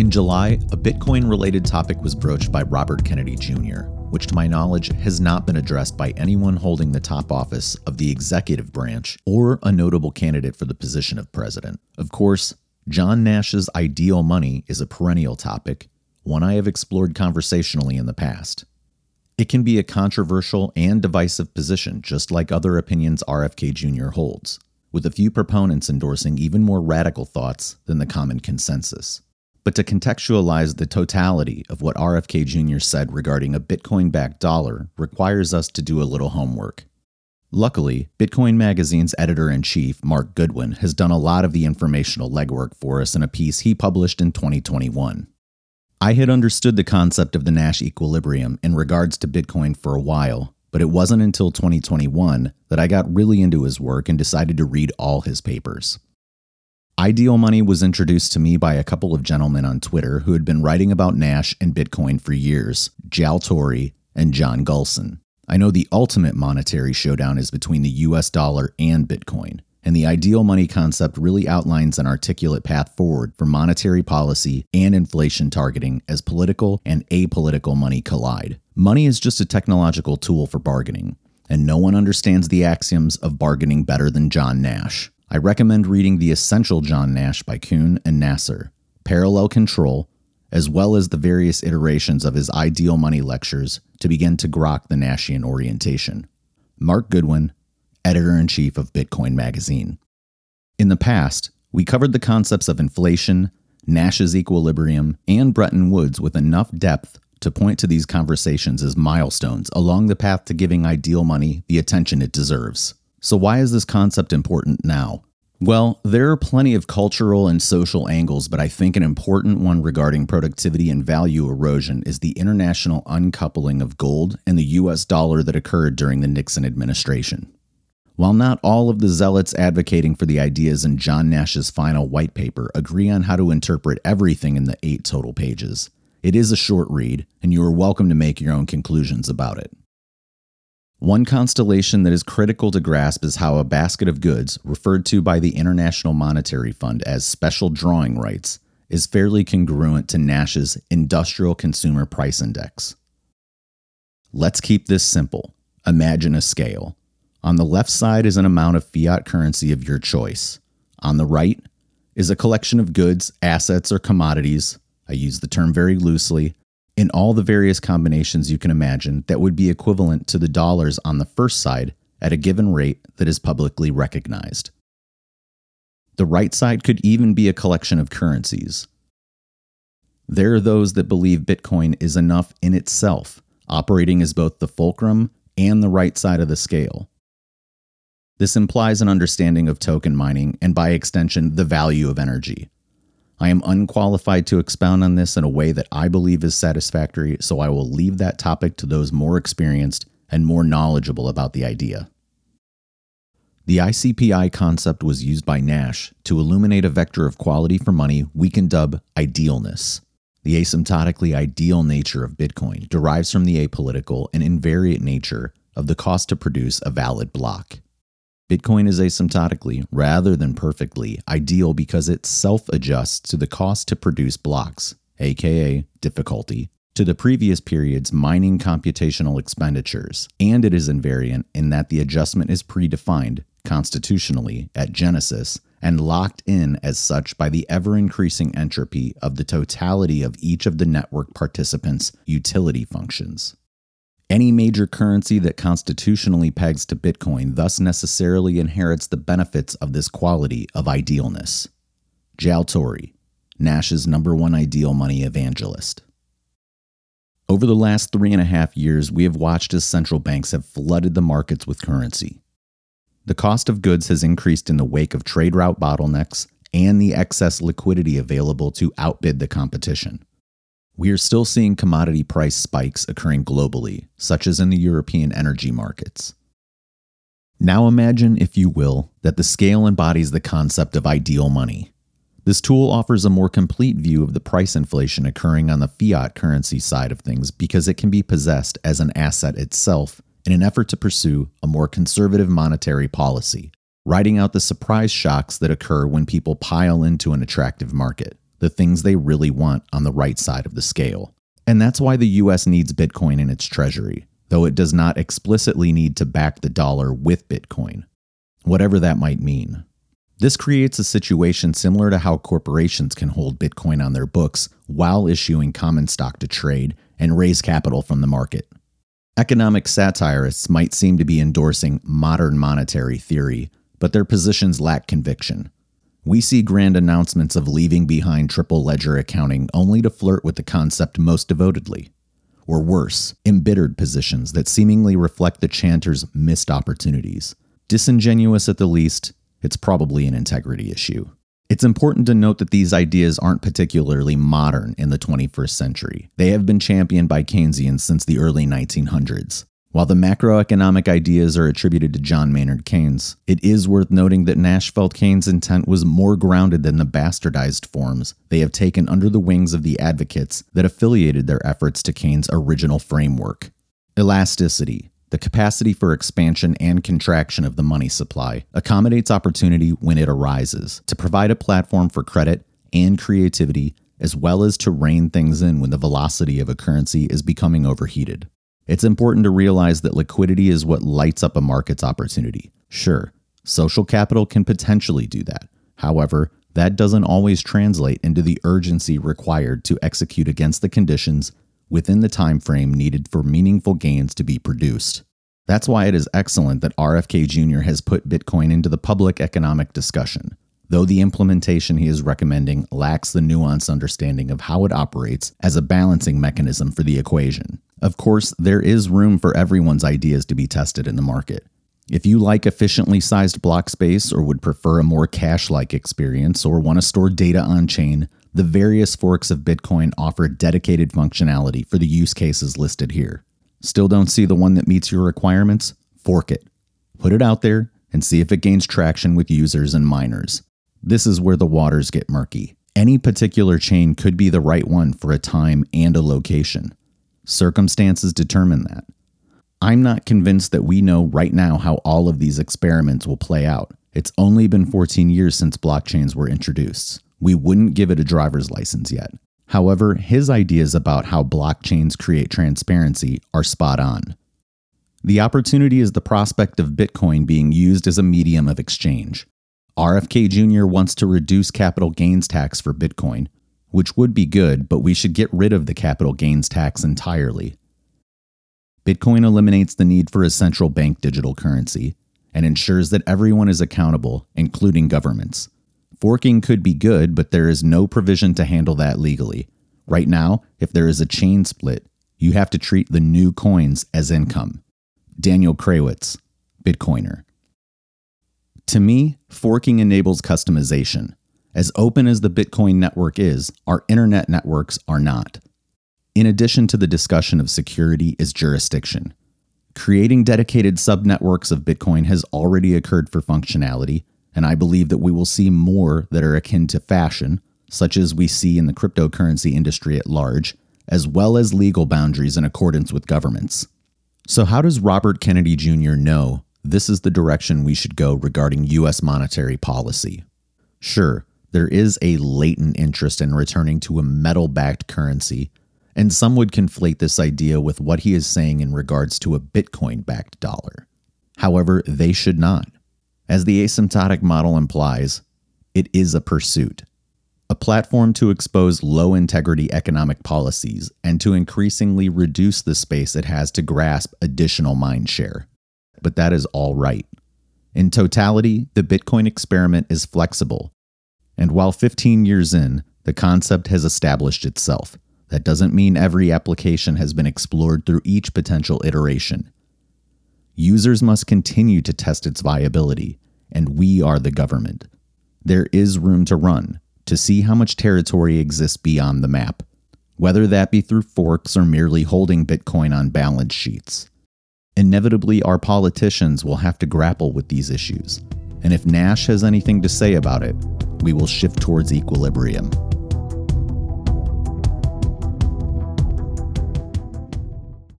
In July, a Bitcoin related topic was broached by Robert Kennedy Jr., which to my knowledge has not been addressed by anyone holding the top office of the executive branch or a notable candidate for the position of president. Of course, John Nash's ideal money is a perennial topic, one I have explored conversationally in the past. It can be a controversial and divisive position, just like other opinions RFK Jr. holds, with a few proponents endorsing even more radical thoughts than the common consensus. But to contextualize the totality of what RFK Jr. said regarding a Bitcoin backed dollar requires us to do a little homework. Luckily, Bitcoin Magazine's editor in chief, Mark Goodwin, has done a lot of the informational legwork for us in a piece he published in 2021. I had understood the concept of the Nash equilibrium in regards to Bitcoin for a while, but it wasn't until 2021 that I got really into his work and decided to read all his papers. Ideal Money was introduced to me by a couple of gentlemen on Twitter who had been writing about Nash and Bitcoin for years Jal Torre and John Gulson. I know the ultimate monetary showdown is between the US dollar and Bitcoin, and the ideal money concept really outlines an articulate path forward for monetary policy and inflation targeting as political and apolitical money collide. Money is just a technological tool for bargaining, and no one understands the axioms of bargaining better than John Nash. I recommend reading The Essential John Nash by Kuhn and Nasar, Parallel Control, as well as the various iterations of his Ideal Money lectures to begin to grok the Nashian orientation. Mark Goodwin, editor in chief of Bitcoin Magazine. In the past, we covered the concepts of inflation, Nash's equilibrium, and Bretton Woods with enough depth to point to these conversations as milestones along the path to giving ideal money the attention it deserves. So, why is this concept important now? Well, there are plenty of cultural and social angles, but I think an important one regarding productivity and value erosion is the international uncoupling of gold and the US dollar that occurred during the Nixon administration. While not all of the zealots advocating for the ideas in John Nash's final white paper agree on how to interpret everything in the eight total pages, it is a short read, and you are welcome to make your own conclusions about it. One constellation that is critical to grasp is how a basket of goods, referred to by the International Monetary Fund as special drawing rights, is fairly congruent to Nash's Industrial Consumer Price Index. Let's keep this simple. Imagine a scale. On the left side is an amount of fiat currency of your choice. On the right is a collection of goods, assets, or commodities. I use the term very loosely in all the various combinations you can imagine that would be equivalent to the dollars on the first side at a given rate that is publicly recognized. The right side could even be a collection of currencies. There are those that believe Bitcoin is enough in itself, operating as both the fulcrum and the right side of the scale. This implies an understanding of token mining and, by extension, the value of energy. I am unqualified to expound on this in a way that I believe is satisfactory, so I will leave that topic to those more experienced and more knowledgeable about the idea. The ICPI concept was used by Nash to illuminate a vector of quality for money we can dub idealness. The asymptotically ideal nature of Bitcoin derives from the apolitical and invariant nature of the cost to produce a valid block. Bitcoin is asymptotically, rather than perfectly, ideal because it self adjusts to the cost to produce blocks, aka difficulty, to the previous period's mining computational expenditures, and it is invariant in that the adjustment is predefined constitutionally at Genesis and locked in as such by the ever increasing entropy of the totality of each of the network participants' utility functions. Any major currency that constitutionally pegs to Bitcoin thus necessarily inherits the benefits of this quality of idealness. Jal Torre, Nash's number one ideal money evangelist. Over the last three and a half years, we have watched as central banks have flooded the markets with currency. The cost of goods has increased in the wake of trade route bottlenecks and the excess liquidity available to outbid the competition. We are still seeing commodity price spikes occurring globally, such as in the European energy markets. Now imagine, if you will, that the scale embodies the concept of ideal money. This tool offers a more complete view of the price inflation occurring on the fiat currency side of things because it can be possessed as an asset itself in an effort to pursue a more conservative monetary policy, riding out the surprise shocks that occur when people pile into an attractive market. The things they really want on the right side of the scale. And that's why the US needs Bitcoin in its treasury, though it does not explicitly need to back the dollar with Bitcoin, whatever that might mean. This creates a situation similar to how corporations can hold Bitcoin on their books while issuing common stock to trade and raise capital from the market. Economic satirists might seem to be endorsing modern monetary theory, but their positions lack conviction. We see grand announcements of leaving behind triple ledger accounting only to flirt with the concept most devotedly. Or worse, embittered positions that seemingly reflect the chanters' missed opportunities. Disingenuous at the least, it's probably an integrity issue. It's important to note that these ideas aren't particularly modern in the 21st century. They have been championed by Keynesians since the early 1900s. While the macroeconomic ideas are attributed to John Maynard Keynes, it is worth noting that Nash felt Keynes' intent was more grounded than the bastardized forms they have taken under the wings of the advocates that affiliated their efforts to Keynes' original framework. Elasticity, the capacity for expansion and contraction of the money supply accommodates opportunity when it arises to provide a platform for credit and creativity, as well as to rein things in when the velocity of a currency is becoming overheated. It's important to realize that liquidity is what lights up a market's opportunity. Sure, social capital can potentially do that. However, that doesn't always translate into the urgency required to execute against the conditions within the time frame needed for meaningful gains to be produced. That's why it is excellent that RFK Jr. has put Bitcoin into the public economic discussion, though the implementation he is recommending lacks the nuanced understanding of how it operates as a balancing mechanism for the equation. Of course, there is room for everyone's ideas to be tested in the market. If you like efficiently sized block space or would prefer a more cash like experience or want to store data on chain, the various forks of Bitcoin offer dedicated functionality for the use cases listed here. Still don't see the one that meets your requirements? Fork it. Put it out there and see if it gains traction with users and miners. This is where the waters get murky. Any particular chain could be the right one for a time and a location. Circumstances determine that. I'm not convinced that we know right now how all of these experiments will play out. It's only been 14 years since blockchains were introduced we wouldn't give it a driver's license yet. However, his ideas about how blockchains create transparency are spot on. The opportunity is the prospect of Bitcoin being used as a medium of exchange. RFK Jr. wants to reduce capital gains tax for Bitcoin, which would be good, but we should get rid of the capital gains tax entirely. Bitcoin eliminates the need for a central bank digital currency and ensures that everyone is accountable, including governments. Forking could be good, but there is no provision to handle that legally. Right now, if there is a chain split, you have to treat the new coins as income. Daniel Krawisz, Bitcoiner. To me, forking enables customization. As open as the Bitcoin network is, our internet networks are not. In addition to the discussion of security is jurisdiction. Creating dedicated subnetworks of Bitcoin has already occurred for functionality, and I believe that we will see more that are akin to fashion, such as we see in the cryptocurrency industry at large, as well as legal boundaries in accordance with governments. So, how does Robert Kennedy Jr. know this is the direction we should go regarding U.S. monetary policy? Sure, there is a latent interest in returning to a metal backed currency, and some would conflate this idea with what he is saying in regards to a Bitcoin backed dollar. However, they should not. As the asymptotic model implies, it is a pursuit, a platform to expose low integrity economic policies and to increasingly reduce the space it has to grasp additional mind share. But that is all right. In totality, the Bitcoin experiment is flexible. And while 15 years in, the concept has established itself. That doesn't mean every application has been explored through each potential iteration users must continue to test its viability, and we are the government. There is room to run to see how much territory exists beyond the map, whether that be through forks or merely holding Bitcoin on balance sheets. Inevitably, our politicians will have to grapple with these issues, and if Nash has anything to say about it, we will shift towards equilibrium.